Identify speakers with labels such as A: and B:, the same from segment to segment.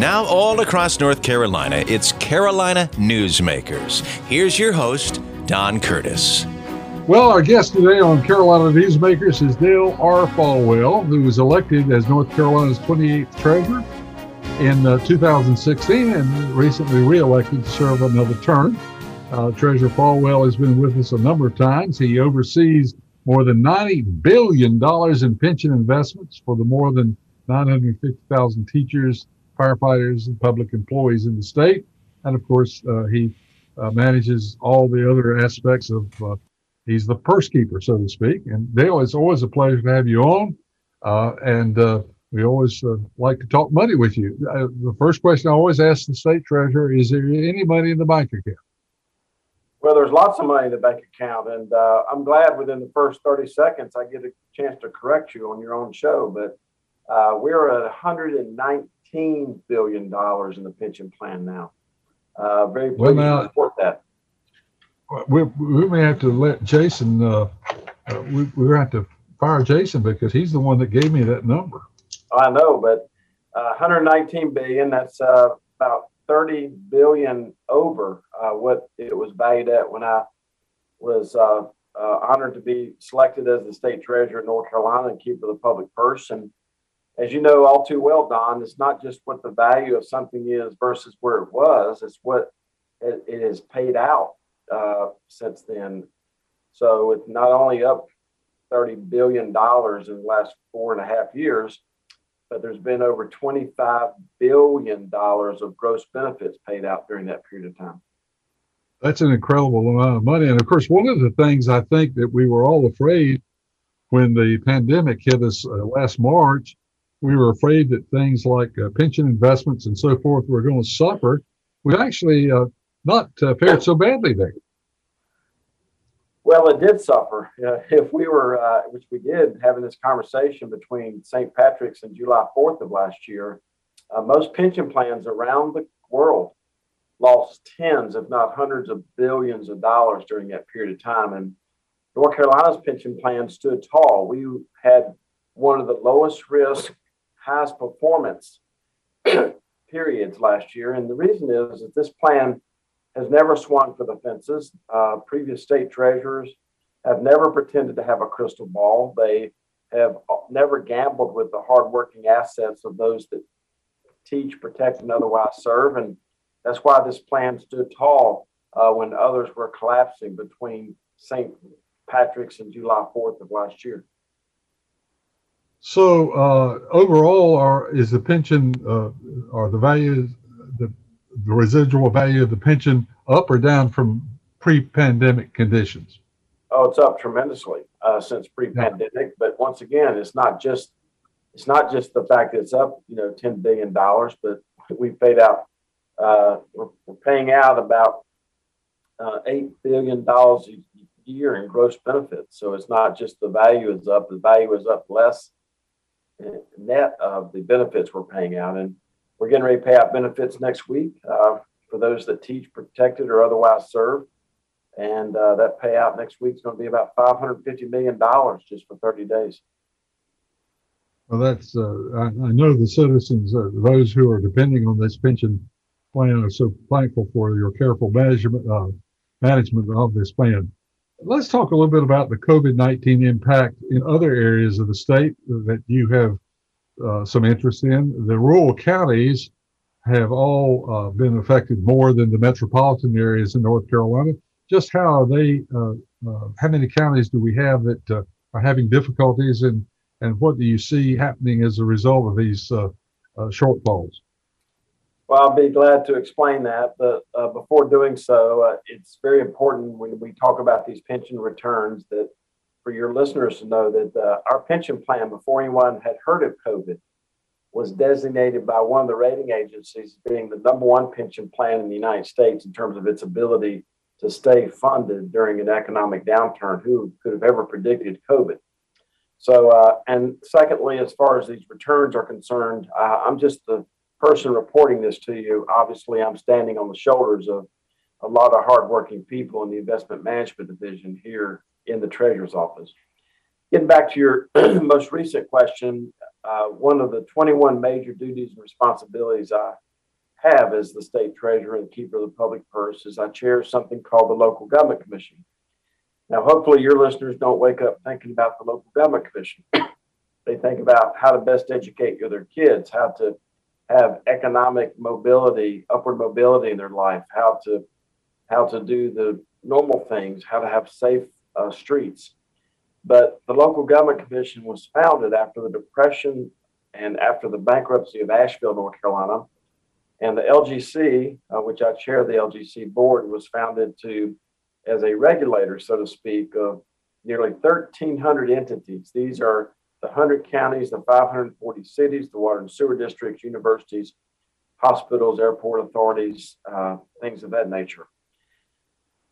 A: Now, all across North Carolina, it's Carolina Newsmakers. Here's your host, Don Curtis.
B: Well, our guest today on Carolina Newsmakers is Dale R. Folwell, who was elected as North Carolina's 28th treasurer in uh, 2016 and recently reelected to serve another term. Uh, Treasurer Folwell has been with us a number of times. He oversees more than $90 billion in pension investments for the more than 950,000 teachers, firefighters, and public employees in the state. And of course, uh, he uh, manages all the other aspects of, uh, he's the purse keeper, so to speak. And Dale, it's always a pleasure to have you on. Uh, and uh, we always uh, like to talk money with you. the first question I always ask the state treasurer is there any money in the bank account?
C: Well, there's lots of money in the bank account, and uh, I'm glad within the first 30 seconds I get a chance to correct you on your own show. But uh, we're at 119 billion dollars in the pension plan now. Uh, very pleased well, to report that.
B: We, we may have to let Jason. Uh, uh, we we have to fire Jason because he's the one that gave me that number.
C: I know, but uh, 119 billion. That's about 30 billion over uh, what it was valued at when I was uh, uh, honored to be selected as the state treasurer of North Carolina and keeper of the public purse. And as you know all too well, Don, it's not just what the value of something is versus where it was, it's what it, it has paid out uh, since then. So it's not only up $30 billion in the last four and a half years, but there's been over $25 billion of gross benefits paid out during that period of time.
B: That's an incredible amount of money. And of course, one of the things I think that we were all afraid when the pandemic hit us uh, last March, we were afraid that things like uh, pension investments and so forth were going to suffer. We actually uh, not uh, fared so badly there.
C: Well, it did suffer. If we were, uh, which we did, having this conversation between St. Patrick's and July 4th of last year, uh, most pension plans around the world lost tens, if not hundreds of billions of dollars during that period of time. And North Carolina's pension plan stood tall. We had one of the lowest risk, highest performance periods last year. And the reason is that this plan has never swung for the fences. Uh, previous state treasurers have never pretended to have a crystal ball. They have never gambled with the hardworking assets of those that teach, protect, and otherwise serve. And that's why this plan stood tall uh, when others were collapsing between St. Patrick's and July 4th of last year.
B: So uh, overall, are, is the pension uh, or the values the residual value of the pension up or down from pre-pandemic conditions?
C: Oh, it's up tremendously uh, since pre-pandemic. Yeah. But once again, it's not just it's not just the fact that it's up, you know, ten billion dollars, but we paid out. Uh, we're, we're, paying out about uh, eight billion dollars a year in gross benefits. So it's not just the value is up; the value is up less net of the benefits we're paying out. And we're getting ready to pay out benefits next week uh, for those that teach, protected, or otherwise serve. And uh, that payout next week is going to be about $550 million just for 30 days.
B: Well, that's, uh, I, I, know the citizens, uh, those who are depending on this pension plan are so thankful for your careful management, uh, management of this plan. Let's talk a little bit about the COVID 19 impact in other areas of the state that you have uh, some interest in. The rural counties have all uh, been affected more than the metropolitan areas in North Carolina. Just how are they? Uh, uh how many counties do we have that uh, are having difficulties, and and what do you see happening as a result of these uh, shortfalls?
C: Well, I'll be glad to explain that, but before doing so, it's very important when we talk about these pension returns that for your listeners to know that uh, our pension plan, before anyone had heard of COVID, was designated by one of the rating agencies as being the number one pension plan in the United States in terms of its ability to stay funded during an economic downturn. Who could have ever predicted COVID? So, uh, and secondly, as far as these returns are concerned, uh, I'm just the person reporting this to you. Obviously, I'm standing on the shoulders of a lot of hardworking people in the investment management division here in the treasurer's office. Getting back to your most recent question, uh, one of the 21 major duties and responsibilities I have as the state treasurer and keeper of the public purse is I chair something called the Local Government Commission. Now, hopefully, your listeners don't wake up thinking about the Local Government Commission. they think about how to best educate their kids, how to have economic mobility, upward mobility in their life, how to how to do the normal things, how to have safe uh, streets. But the local government commission was founded after the depression and after the bankruptcy of Asheville, North Carolina, and the LGC, uh, which I chair the LGC board, was founded to as a regulator, so to speak, of nearly 1,300 entities. These are the 100 counties, the 540 cities, the water and sewer districts, universities, hospitals, airport authorities, uh, things of that nature.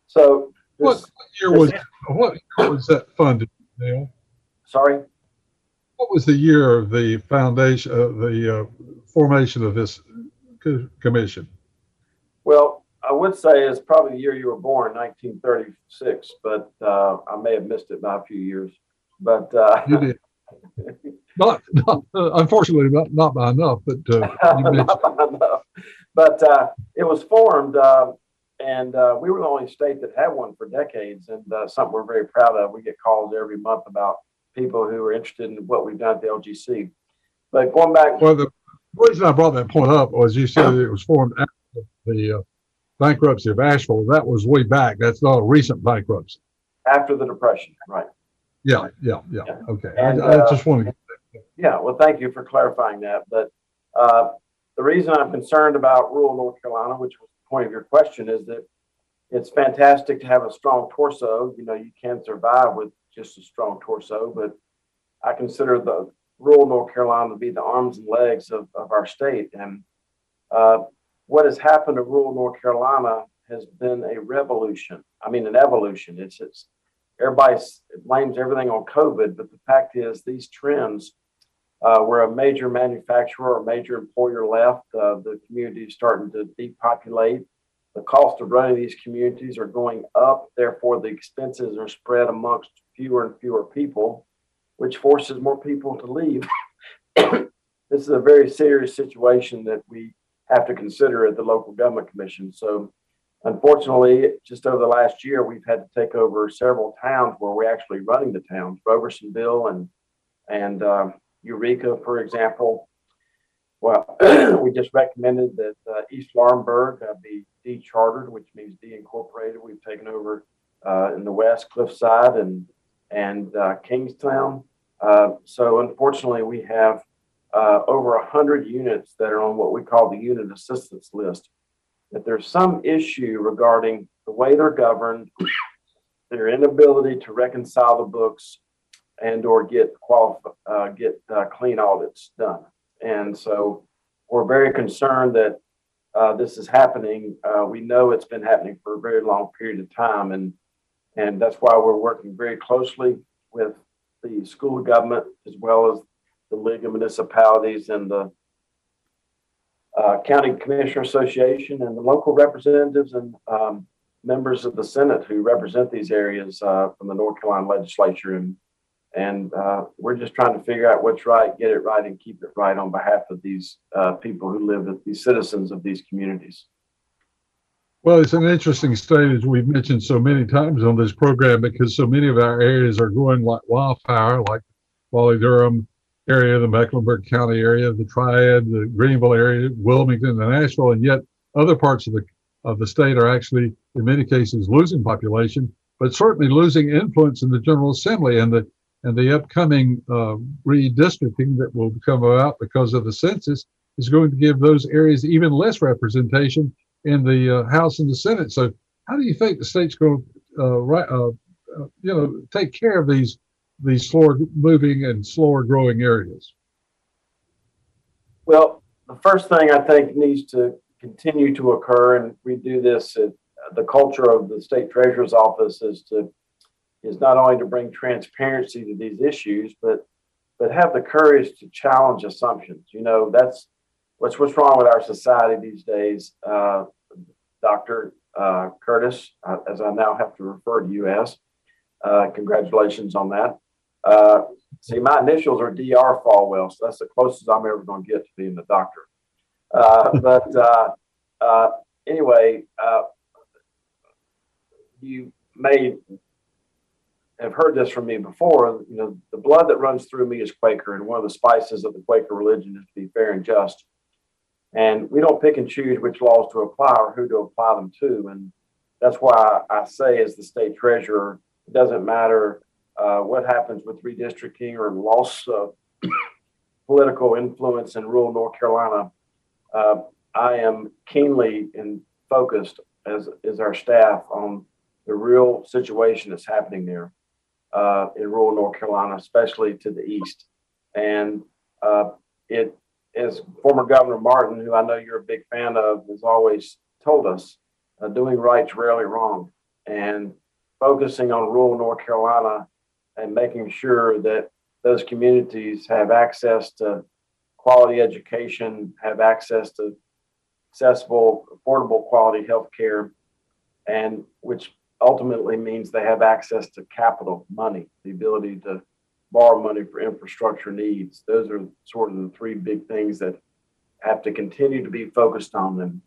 C: So,
B: what, what year was what year was that funded, Neil?
C: Sorry.
B: What was the year of the foundation, uh, the uh, formation of this commission?
C: Well, I would say it's probably the year you were born, 1936, but uh, I may have missed it by a few years. But uh,
B: you did. Not, not uh, unfortunately, not, not by enough, but uh,
C: not by enough. But uh, it was formed, uh, and uh, we were the only state that had one for decades, and uh, something we're very proud of. We get calls every month about people who are interested in what we've done at the LGC. But going back,
B: well, the reason I brought that point up was you said it was formed after the bankruptcy of Asheville. That was way back. That's not a recent bankruptcy.
C: After the depression, right?
B: Yeah, yeah, yeah. yeah. Okay. And, I, I uh, just want to.
C: Yeah. Well, thank you for clarifying that. But uh, the reason I'm concerned about rural North Carolina, which was the point of your question, is that it's fantastic to have a strong torso. You know, you can survive with just a strong torso, but I consider the rural North Carolina to be the arms and legs of, of our state. And uh, what has happened to rural North Carolina has been a revolution. I mean, an evolution. It's, it's everybody blames everything on COVID, but the fact is, these trends, uh, where a major manufacturer or major employer left, uh, the community is starting to depopulate. The cost of running these communities are going up. Therefore, the expenses are spread amongst fewer and fewer people, which forces more people to leave. this is a very serious situation that we have to consider at the local government commission. So Unfortunately, just over the last year, we've had to take over several towns where we're actually running the towns, Robersonville and and uh, Eureka, for example. Well, we just recommended that uh, East Laurinburg uh, be dechartered, which means de-incorporated. We've taken over uh, in the west, Cliffside and and uh, Kingstown. Uh, so unfortunately, we have over a hundred units that are on what we call the unit assistance list that there's some issue regarding the way they're governed, their inability to reconcile the books and or get qualif- uh, get uh, clean audits done. And so we're very concerned that uh, this is happening. Uh, we know it's been happening for a very long period of time, and and that's why we're working very closely with the school government as well as the League of Municipalities and the uh, County Commissioner Association and the local representatives and um, members of the Senate who represent these areas uh, from the North Carolina legislature. And, and uh, we're just trying to figure out what's right, get it right, and keep it right on behalf of these uh, people who live, these citizens of these communities.
B: Well, it's an interesting state, as we've mentioned so many times on this program, because so many of our areas are growing like wildfire, like Raleigh Durham, area, the Mecklenburg County area, the Triad, the Greenville area, Wilmington, and Asheville, and yet other parts of the of the state are actually, in many cases, losing population, but certainly losing influence in the General Assembly and the and the upcoming uh, redistricting that will come about because of the census is going to give those areas even less representation in the uh, House and the Senate. So, how do you think the state's going to, uh, right, uh, uh, you know, take care of these these slower moving and slower growing areas?
C: Well, the first thing I think needs to continue to occur, and we do this at the culture of the state treasurer's office is to is not only to bring transparency to these issues, but but have the courage to challenge assumptions. You know, that's what's what's wrong with our society these days. Uh, Dr. Uh, Curtis, uh, as I now have to refer to you as, uh, congratulations on that. Uh, see, my initials are Dr. Folwell, so that's the closest I'm ever going to get to being the doctor. Uh, but uh, uh, anyway, uh, you may have heard this from me before. You know, the blood that runs through me is Quaker, and one of the spices of the Quaker religion is to be fair and just. And we don't pick and choose which laws to apply or who to apply them to. And that's why I say, as the state treasurer, it doesn't matter uh, what happens with redistricting or loss of political influence in rural North Carolina. Uh, I am keenly and focused, as is our staff, on the real situation that's happening there uh, in rural North Carolina, especially to the east. And uh, it, as former Governor Martin, who I know you're a big fan of, has always told us, uh, doing right's rarely wrong. And focusing on rural North Carolina and making sure that those communities have access to quality education, have access to accessible, affordable quality health care, and which ultimately means they have access to capital money, the ability to borrow money for infrastructure needs. Those are sort of the three big things that have to continue to be focused on them.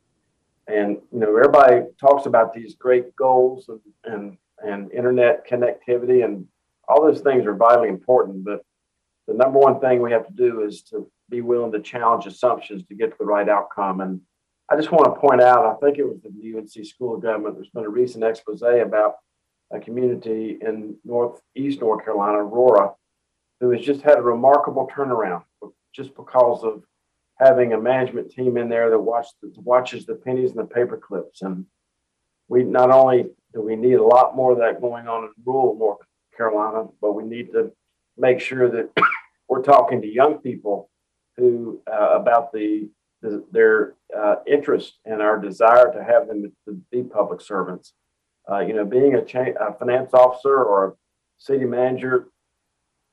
C: And you know, everybody talks about these great goals and and, and internet connectivity and all those things are vitally important, but the number one thing we have to do is to be willing to challenge assumptions to get to the right outcome. And I just want to point out, I think it was the UNC School of Government, there's been a recent expose about a community in northeast North Carolina, Aurora, who has just had a remarkable turnaround just because of having a management team in there that watch, watches the pennies and the paper clips. And we not only do we need a lot more of that going on in rural North Carolina, but we need to make sure that we're talking to young people who uh, about the, the their uh, interest and our desire to have them to be public servants. Uh, you know, being a, cha- a, finance officer or a city manager,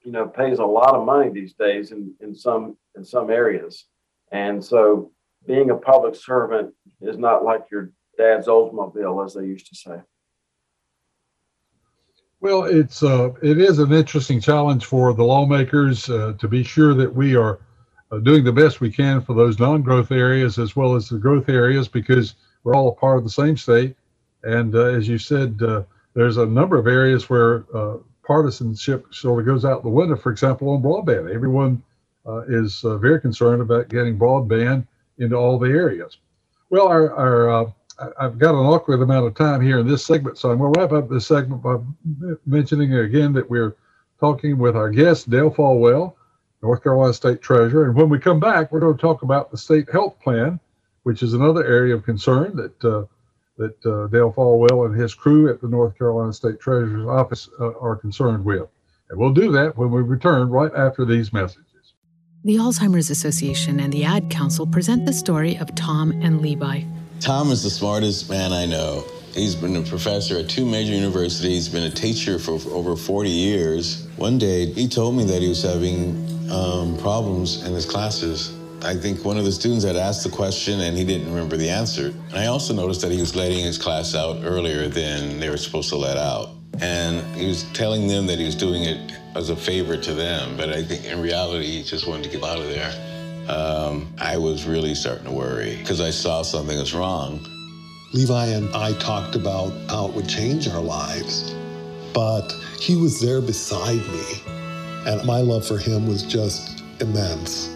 C: you know, pays a lot of money these days in, in some in some areas, and so being a public servant is not like your dad's Oldsmobile, as they used to say.
B: Well, it's uh, it is an interesting challenge for the lawmakers uh, to be sure that we are uh, doing the best we can for those non-growth areas as well as the growth areas because we're all a part of the same state. And uh, as you said, uh, there's a number of areas where uh, partisanship sort of goes out the window. For example, on broadband, everyone is very concerned about getting broadband into all the areas. Well, our, our I've got an awkward amount of time here in this segment, so I'm going to wrap up this segment by mentioning again that we're talking with our guest, Dale Folwell, North Carolina State Treasurer. And when we come back, we're going to talk about the state health plan, which is another area of concern that uh, that uh, Dale Folwell and his crew at the North Carolina State Treasurer's Office uh, are concerned with. And we'll do that when we return right after these messages.
D: The Alzheimer's Association and the Ad Council present the story of Tom and Levi.
E: Tom is the smartest man I know. He's been a professor at two major universities, been a teacher for, over 40 years. One day, he told me that he was having um, problems in his classes. I think one of the students had asked the question and he didn't remember the answer. And I also noticed that he was letting his class out earlier than they were supposed to let out. And he was telling them that he was doing it as a favor to them, but I think in reality, he just wanted to get out of there um, I was really starting to worry because I saw something was wrong.
F: Levi and I talked about how it would change our lives, but he was there beside me, and my love for him was just immense.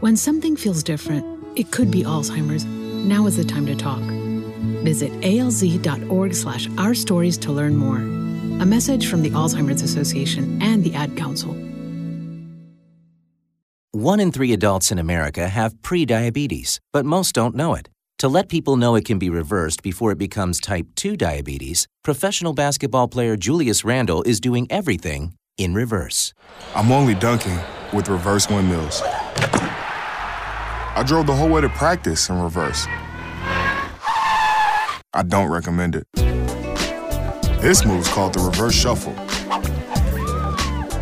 D: When something feels different, it could be Alzheimer's. Now is the time to talk. Visit alz.org slash our stories to learn more. A message from the Alzheimer's Association and the Ad Council.
G: One in three adults in America have prediabetes, but most don't know it. To let people know it can be reversed before it becomes type 2 diabetes, professional basketball player Julius Randle is doing everything in reverse.
H: I'm only dunking with reverse windmills. I drove the whole way to practice in reverse. I don't recommend it. This move's called the reverse shuffle.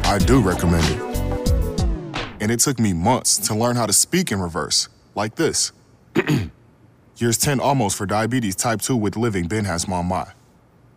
H: I do recommend it and it took me months to learn how to speak in reverse, like this. Years 10 almost for diabetes type 2 with living Ben has mom.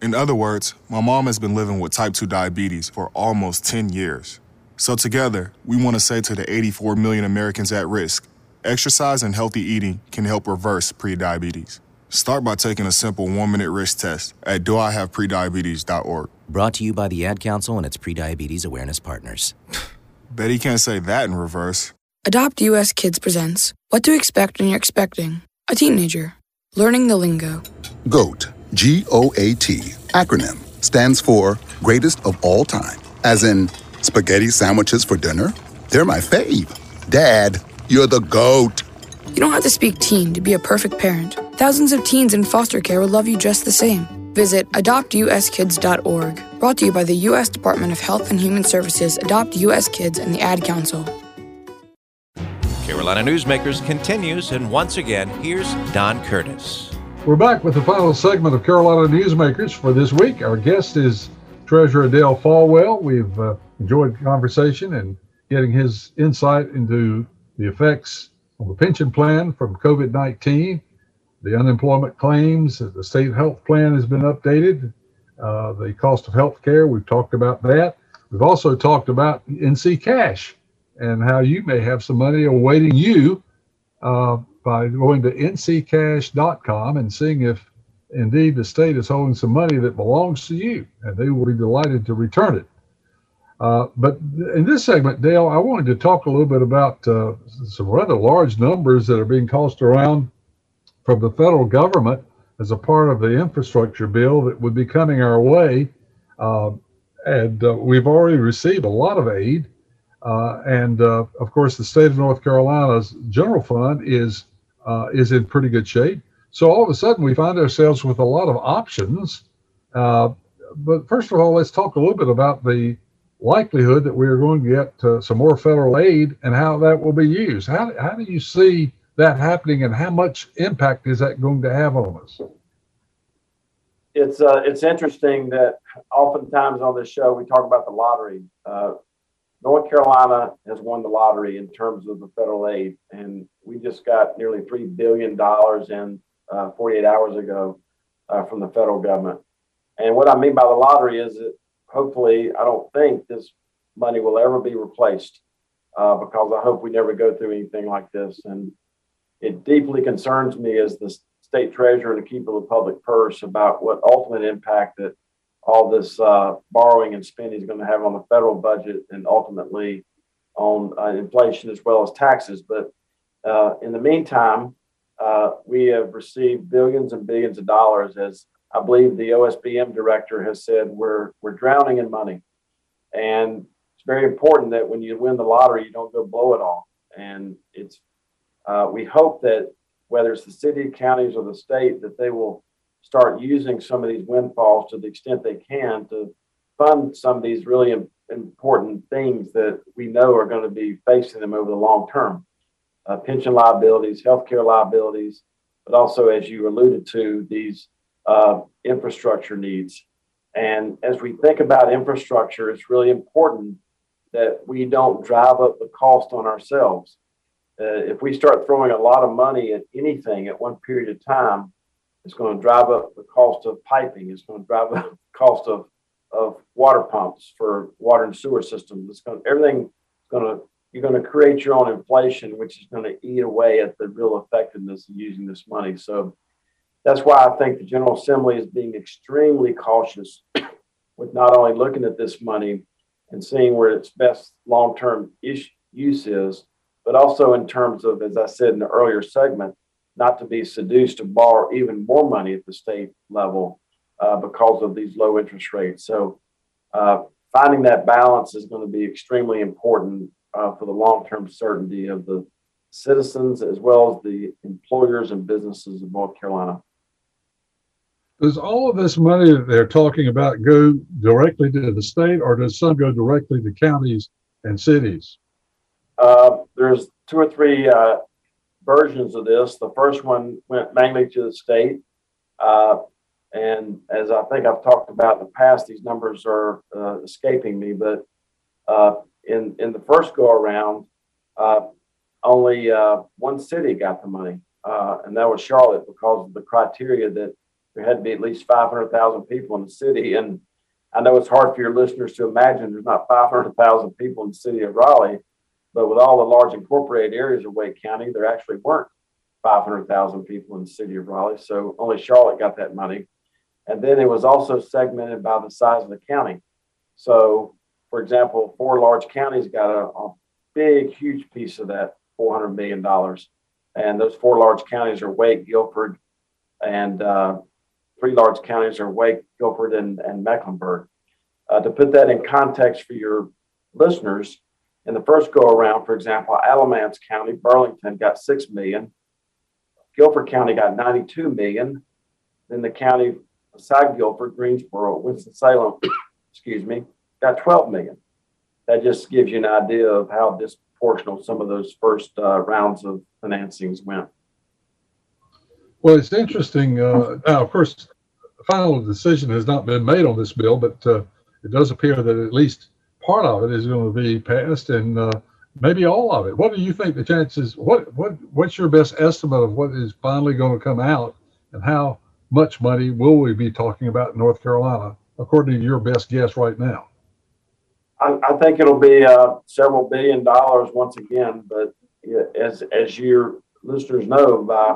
H: In other words, my mom has been living with type 2 diabetes for almost 10 years. So together, we want to say to the 84 million Americans at risk, Exercise and healthy eating can help reverse prediabetes. Start by taking a simple one minute risk test at doihaveprediabetes.org.
G: Brought to you by the Ad Council and its prediabetes awareness partners.
H: Bet he can't say that in reverse.
I: Adopt US Kids presents What to Expect When You're Expecting a Teenager. Learning the Lingo.
J: GOAT, G O A T, acronym, stands for Greatest of All Time. As in, spaghetti sandwiches for dinner? They're my fave. Dad, you're the GOAT.
I: You don't have to speak teen to be a perfect parent. Thousands of teens in foster care will love you just the same. Visit adoptuskids.org. Brought to you by the U.S. Department of Health and Human Services, Adopt U.S. Kids, and the Ad Council.
A: Carolina Newsmakers continues, and once again, here's Don Curtis.
B: We're back with the final segment of Carolina Newsmakers for this week. Our guest is Treasurer Dale Folwell. We've uh, enjoyed the conversation and getting his insight into the effects on the pension plan from COVID 19, the unemployment claims, the state health plan has been updated, uh, the cost of health care, we've talked about that. We've also talked about NC Cash and how you may have some money awaiting you uh, by going to nccash.com and seeing if indeed the state is holding some money that belongs to you, and they will be delighted to return it. Uh, but in this segment, Dale, I wanted to talk a little bit about uh, some rather large numbers that are being tossed around from the federal government as a part of the infrastructure bill that would be coming our way. Uh, and uh, we've already received a lot of aid. Uh, and uh, of course, the state of North Carolina's general fund is is in pretty good shape. So all of a sudden, we find ourselves with a lot of options. but first of all, let's talk a little bit about the likelihood that we are going to get uh, some more federal aid and how that will be used. How, how do you see that happening and how much impact is that going to have on us?
C: It's uh, it's interesting that oftentimes on this show we talk about the lottery. Uh, North Carolina has won the lottery in terms of the federal aid, and we just got nearly three billion dollars in uh, 48 hours ago uh, from the federal government. And what I mean by the lottery is that hopefully, I don't think this money will ever be replaced uh, because I hope we never go through anything like this. And it deeply concerns me as the state treasurer and keeper of the public purse about what ultimate impact that all this uh, borrowing and spending is going to have on the federal budget and ultimately on uh, inflation as well as taxes. But uh, in the meantime, uh, we have received billions and billions of dollars as I believe the OSBM director has said we're we're drowning in money, and it's very important that when you win the lottery, you don't go blow it all. And it's uh, we hope that whether it's the city, counties, or the state, that they will start using some of these windfalls to the extent they can to fund some of these really important things that we know are going to be facing them over the long term. Uh, pension liabilities, healthcare liabilities, but also, as you alluded to, these uh, infrastructure needs. And as we think about infrastructure, it's really important that we don't drive up the cost on ourselves. Uh, if we start throwing a lot of money at anything at one period of time, it's going to drive up the cost of piping. It's going to drive up the cost of, of water pumps for water and sewer systems. It's going to, everything going to you're going to create your own inflation, which is going to eat away at the real effectiveness of using this money. So that's why I think the General Assembly is being extremely cautious with not only looking at this money and seeing where its best long term use is, but also in terms of, as I said in the earlier segment, not to be seduced to borrow even more money at the state level uh, because of these low interest rates. So, uh, finding that balance is going to be extremely important uh, for the long term certainty of the citizens as well as the employers and businesses of North Carolina
B: does all of this money that they're talking about go directly to the state or does some go directly to counties and cities?
C: Uh, there's two or three uh, versions of this. The first one went mainly to the state. Uh, and as I think I've talked about in the past, these numbers are uh, escaping me. But uh, in, in the first go around, uh, only one city got the money, and that was Charlotte because of the criteria that there had to be at least 500,000 people in the city. And I know it's hard for your listeners to imagine there's not 500,000 people in the city of Raleigh, But with all the large incorporated areas of Wake County, there actually weren't 500,000 people in the city of Raleigh. So only Charlotte got that money. And then it was also segmented by the size of the county. So, for example, four large counties got a, a big, huge piece of that $400 million. And those four large counties are Wake, Guilford, and uh, three large counties are Wake, Guilford, and, and Mecklenburg. Uh, to put that in context for your listeners, in the first go around, for example, Alamance County, Burlington got 6 million. Guilford County got 92 million. Then the county beside Guilford, Greensboro, Winston-Salem, excuse me, got 12 million. That just gives you an idea of how disproportional some of those first uh, rounds of financings went.
B: Well, it's interesting. Uh, now, of course, the final decision has not been made on this bill, but uh, it does appear that at least part of it is going to be passed, and uh, maybe all of it. What do you think the chances? What what what's your best estimate of what is finally going to come out, and how much money will we be talking about in North Carolina, according to your best guess right now?
C: I, I think it'll be uh, several billion dollars once again, but as as your listeners know by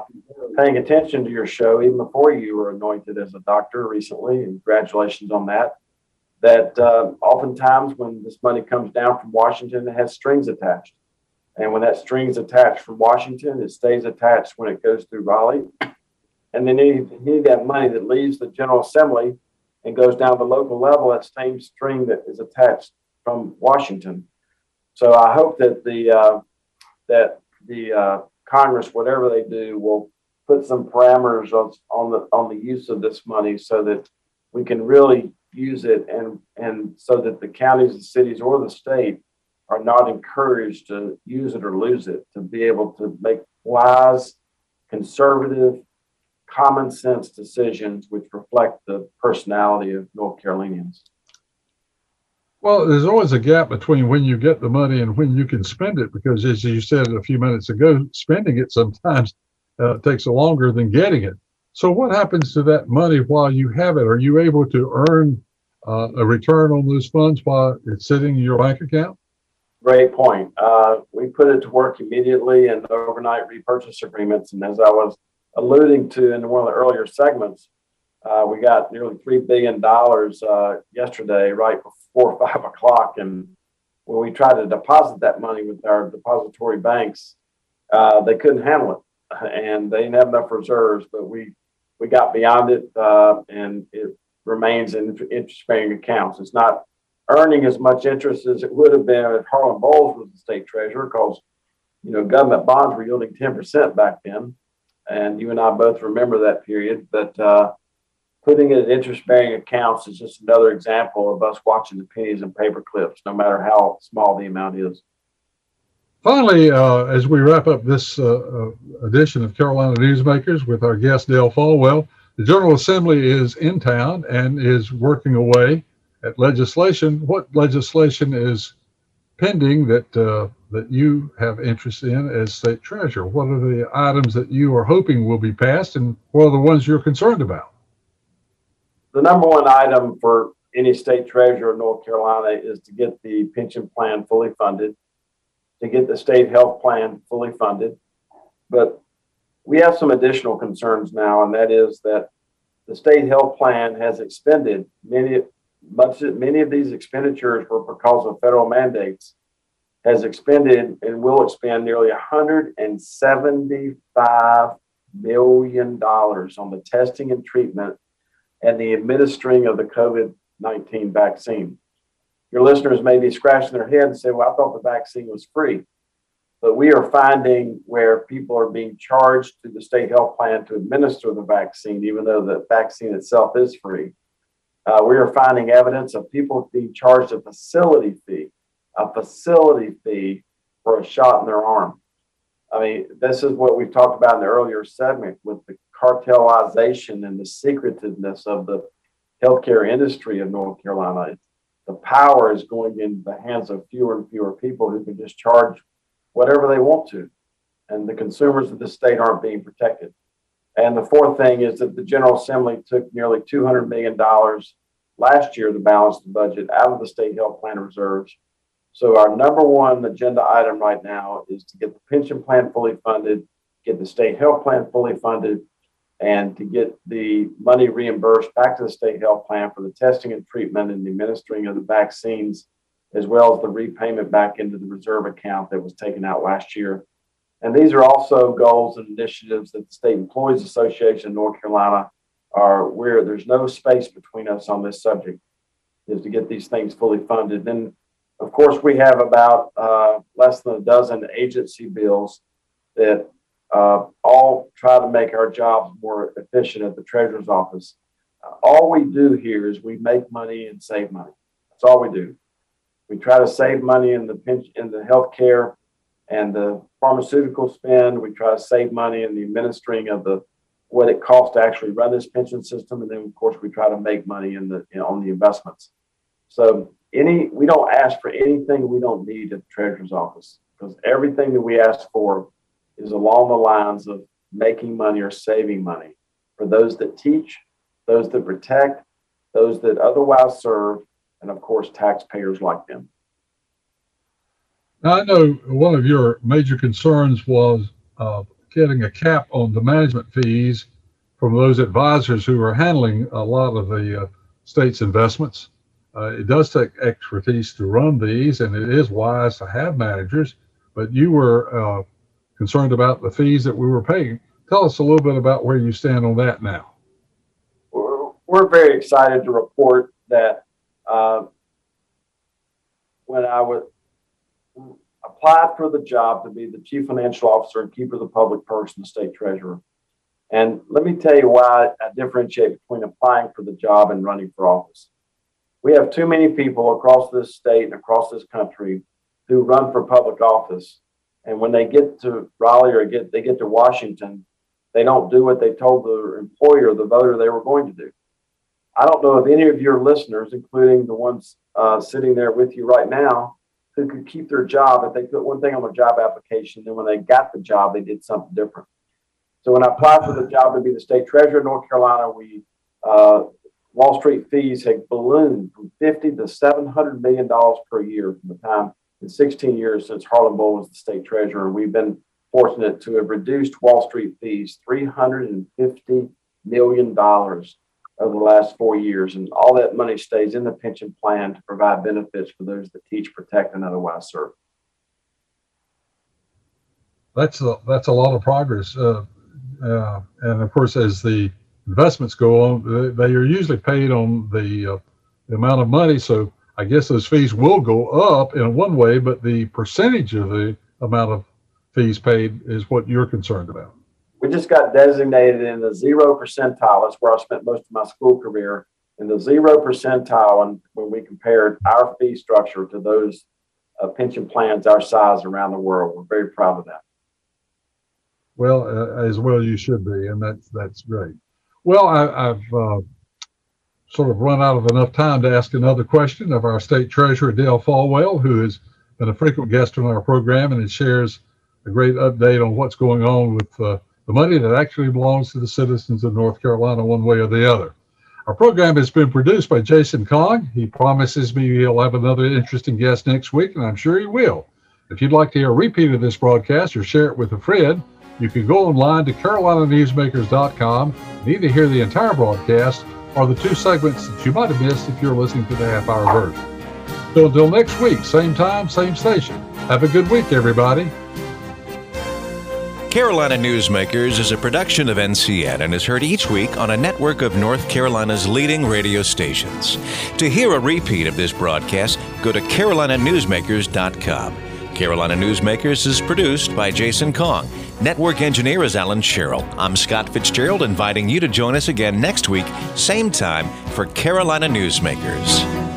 C: paying attention to your show, even before you were anointed as a doctor recently, and congratulations on that that uh, oftentimes when this money comes down from Washington, it has strings attached. And when that string's attached from Washington, it stays attached when it goes through Raleigh. And then you need that money that leaves the General Assembly and goes down to the local level, that same string that is attached from Washington. So I hope that the uh, that the uh, Congress, whatever they do, will put some parameters on, on the on the use of this money so that we can really use it and and so that the counties, the cities, or the state are not encouraged to use it or lose it, to be able to make wise, conservative, common sense decisions which reflect the personality of North Carolinians.
B: Well, there's always a gap between when you get the money and when you can spend it, because as you said a few minutes ago, spending it sometimes uh, takes longer than getting it. So, what happens to that money while you have it? Are you able to earn uh, a return on those funds while it's sitting in your bank account?
C: Great point. Uh, we put it to work immediately in overnight repurchase agreements. And as I was alluding to in one of the earlier segments, uh, we got nearly $3 billion uh, yesterday, right before five o'clock. And when we tried to deposit that money with our depository banks, uh, they couldn't handle it and they didn't have enough reserves, but we, we got beyond it uh, and it remains in interest-bearing accounts. It's not earning as much interest as it would have been if Harlan Boyles was the state treasurer, because you know government bonds were yielding 10% back then, and you and I both remember that period. But uh, putting it in interest-bearing accounts is just another example of us watching the pennies and paper clips, no matter how small the amount is.
B: Finally, uh, as we wrap up this uh, uh edition of Carolina Newsmakers with our guest Dale Folwell, the General Assembly is in town and is working away at legislation. What legislation is pending that uh, that you have interest in as state treasurer? What are the items that you are hoping will be passed, and what are the ones you're concerned about?
C: The number one item for any state treasurer in North Carolina is to get the pension plan fully funded, to get the state health plan fully funded. But we have some additional concerns now, and that is that the state health plan has expended many much many of these expenditures were because of federal mandates has expended and will expend nearly 175 million dollars on the testing and treatment and the administering of the COVID-19 vaccine. Your listeners may be scratching their head and say, "Well, I thought the vaccine was free." But we are finding where people are being charged to the state health plan to administer the vaccine, even though the vaccine itself is free. Uh, we are finding evidence of people being charged a facility fee, a facility fee for a shot in their arm. I mean, this is what we've talked about in the earlier segment with the cartelization and the secretiveness of the healthcare industry of North Carolina. The power is going into the hands of fewer and fewer people who can just charge whatever they want to. And the consumers of the state aren't being protected. And the fourth thing is that the General Assembly took nearly $200 million last year to balance the budget out of the state health plan reserves So our number one agenda item right now is to get the pension plan fully funded, get the state health plan fully funded, and to get the money reimbursed back to the state health plan for the testing and treatment and the administering of the vaccines, as well as the repayment back into the reserve account that was taken out last year. And these are also goals and initiatives that the State Employees Association of North Carolina are where there's no space between us on this subject, is to get these things fully funded. Then of course, we have about uh, less than a dozen agency bills that uh, all try to make our jobs more efficient at the treasurer's office. Uh, all we do here is we make money and save money. That's all we do. We try to save money in the pension, in the healthcare and the pharmaceutical spend. We try to save money in the administering of the what it costs to actually run this pension system, and then of course we try to make money in the on the investments. So any we don't ask for anything we don't need at the treasurer's office because everything that we ask for is along the lines of making money or saving money for those that teach, those that protect, those that otherwise serve, and of course taxpayers like them.
B: Now, I know one of your major concerns was uh, getting a cap on the management fees from those advisors who are handling a lot of the uh, state's investments. Uh, it does take expertise to run these, and it is wise to have managers. But you were uh, concerned about the fees that we were paying. Tell us a little bit about where you stand on that now.
C: We're, very excited to report that uh, when I was applied for the job to be the chief financial officer and keeper of the public purse and the state treasurer. And let me tell you why I differentiate between applying for the job and running for office we have too many people across this state and across this country who run for public office. And when they get to Raleigh or get they get to Washington, they don't do what they told the employer, the voter, they were going to do. I don't know if any of your listeners, including the ones uh, sitting there with you right now, who could keep their job if they put one thing on their job application, then when they got the job, they did something different. So when I applied for the job to be the state treasurer of North Carolina, we uh, Wall Street fees had ballooned from 50 to 700 million dollars per year from the time in 16 years since Harlan Boyles was the state treasurer. We've been fortunate to have reduced Wall Street fees 350 million dollars over the last four years, and all that money stays in the pension plan to provide benefits for those that teach, protect, and otherwise serve.
B: That's a, that's a lot of progress, uh, uh, and of course, as the investments go on, they are usually paid on the, uh, the amount of money. So I guess those fees will go up in one way, but the percentage of the amount of fees paid is what you're concerned about.
C: We just got designated in the zero percentile. That's where I spent most of my school career in the zero percentile. And when we compared our fee structure to those uh, pension plans our size around the world, we're very proud of that.
B: Well, uh, as well you should be, and that's that's great. Well, I, have uh, sort of run out of enough time to ask another question of our state treasurer, Dale Folwell, who has been a frequent guest on our program and shares a great update on what's going on with uh, the money that actually belongs to the citizens of North Carolina, one way or the other. Our program has been produced by Jason Kong. He promises me he'll have another interesting guest next week, and I'm sure he will. If you'd like to hear a repeat of this broadcast or share it with a friend, you can go online to carolinanewsmakers.com and either hear the entire broadcast or the two segments that you might have missed if you're listening to the half hour version. So until next week, same time, same station. Have a good week, everybody.
A: Carolina Newsmakers is a production of NCN and is heard each week on a network of North Carolina's leading radio stations. To hear a repeat of this broadcast, go to carolinanewsmakers.com. Carolina Newsmakers is produced by Jason Kong. Network engineer is Alan Sherrill. I'm Scott Fitzgerald, inviting you to join us again next week, same time, for Carolina Newsmakers.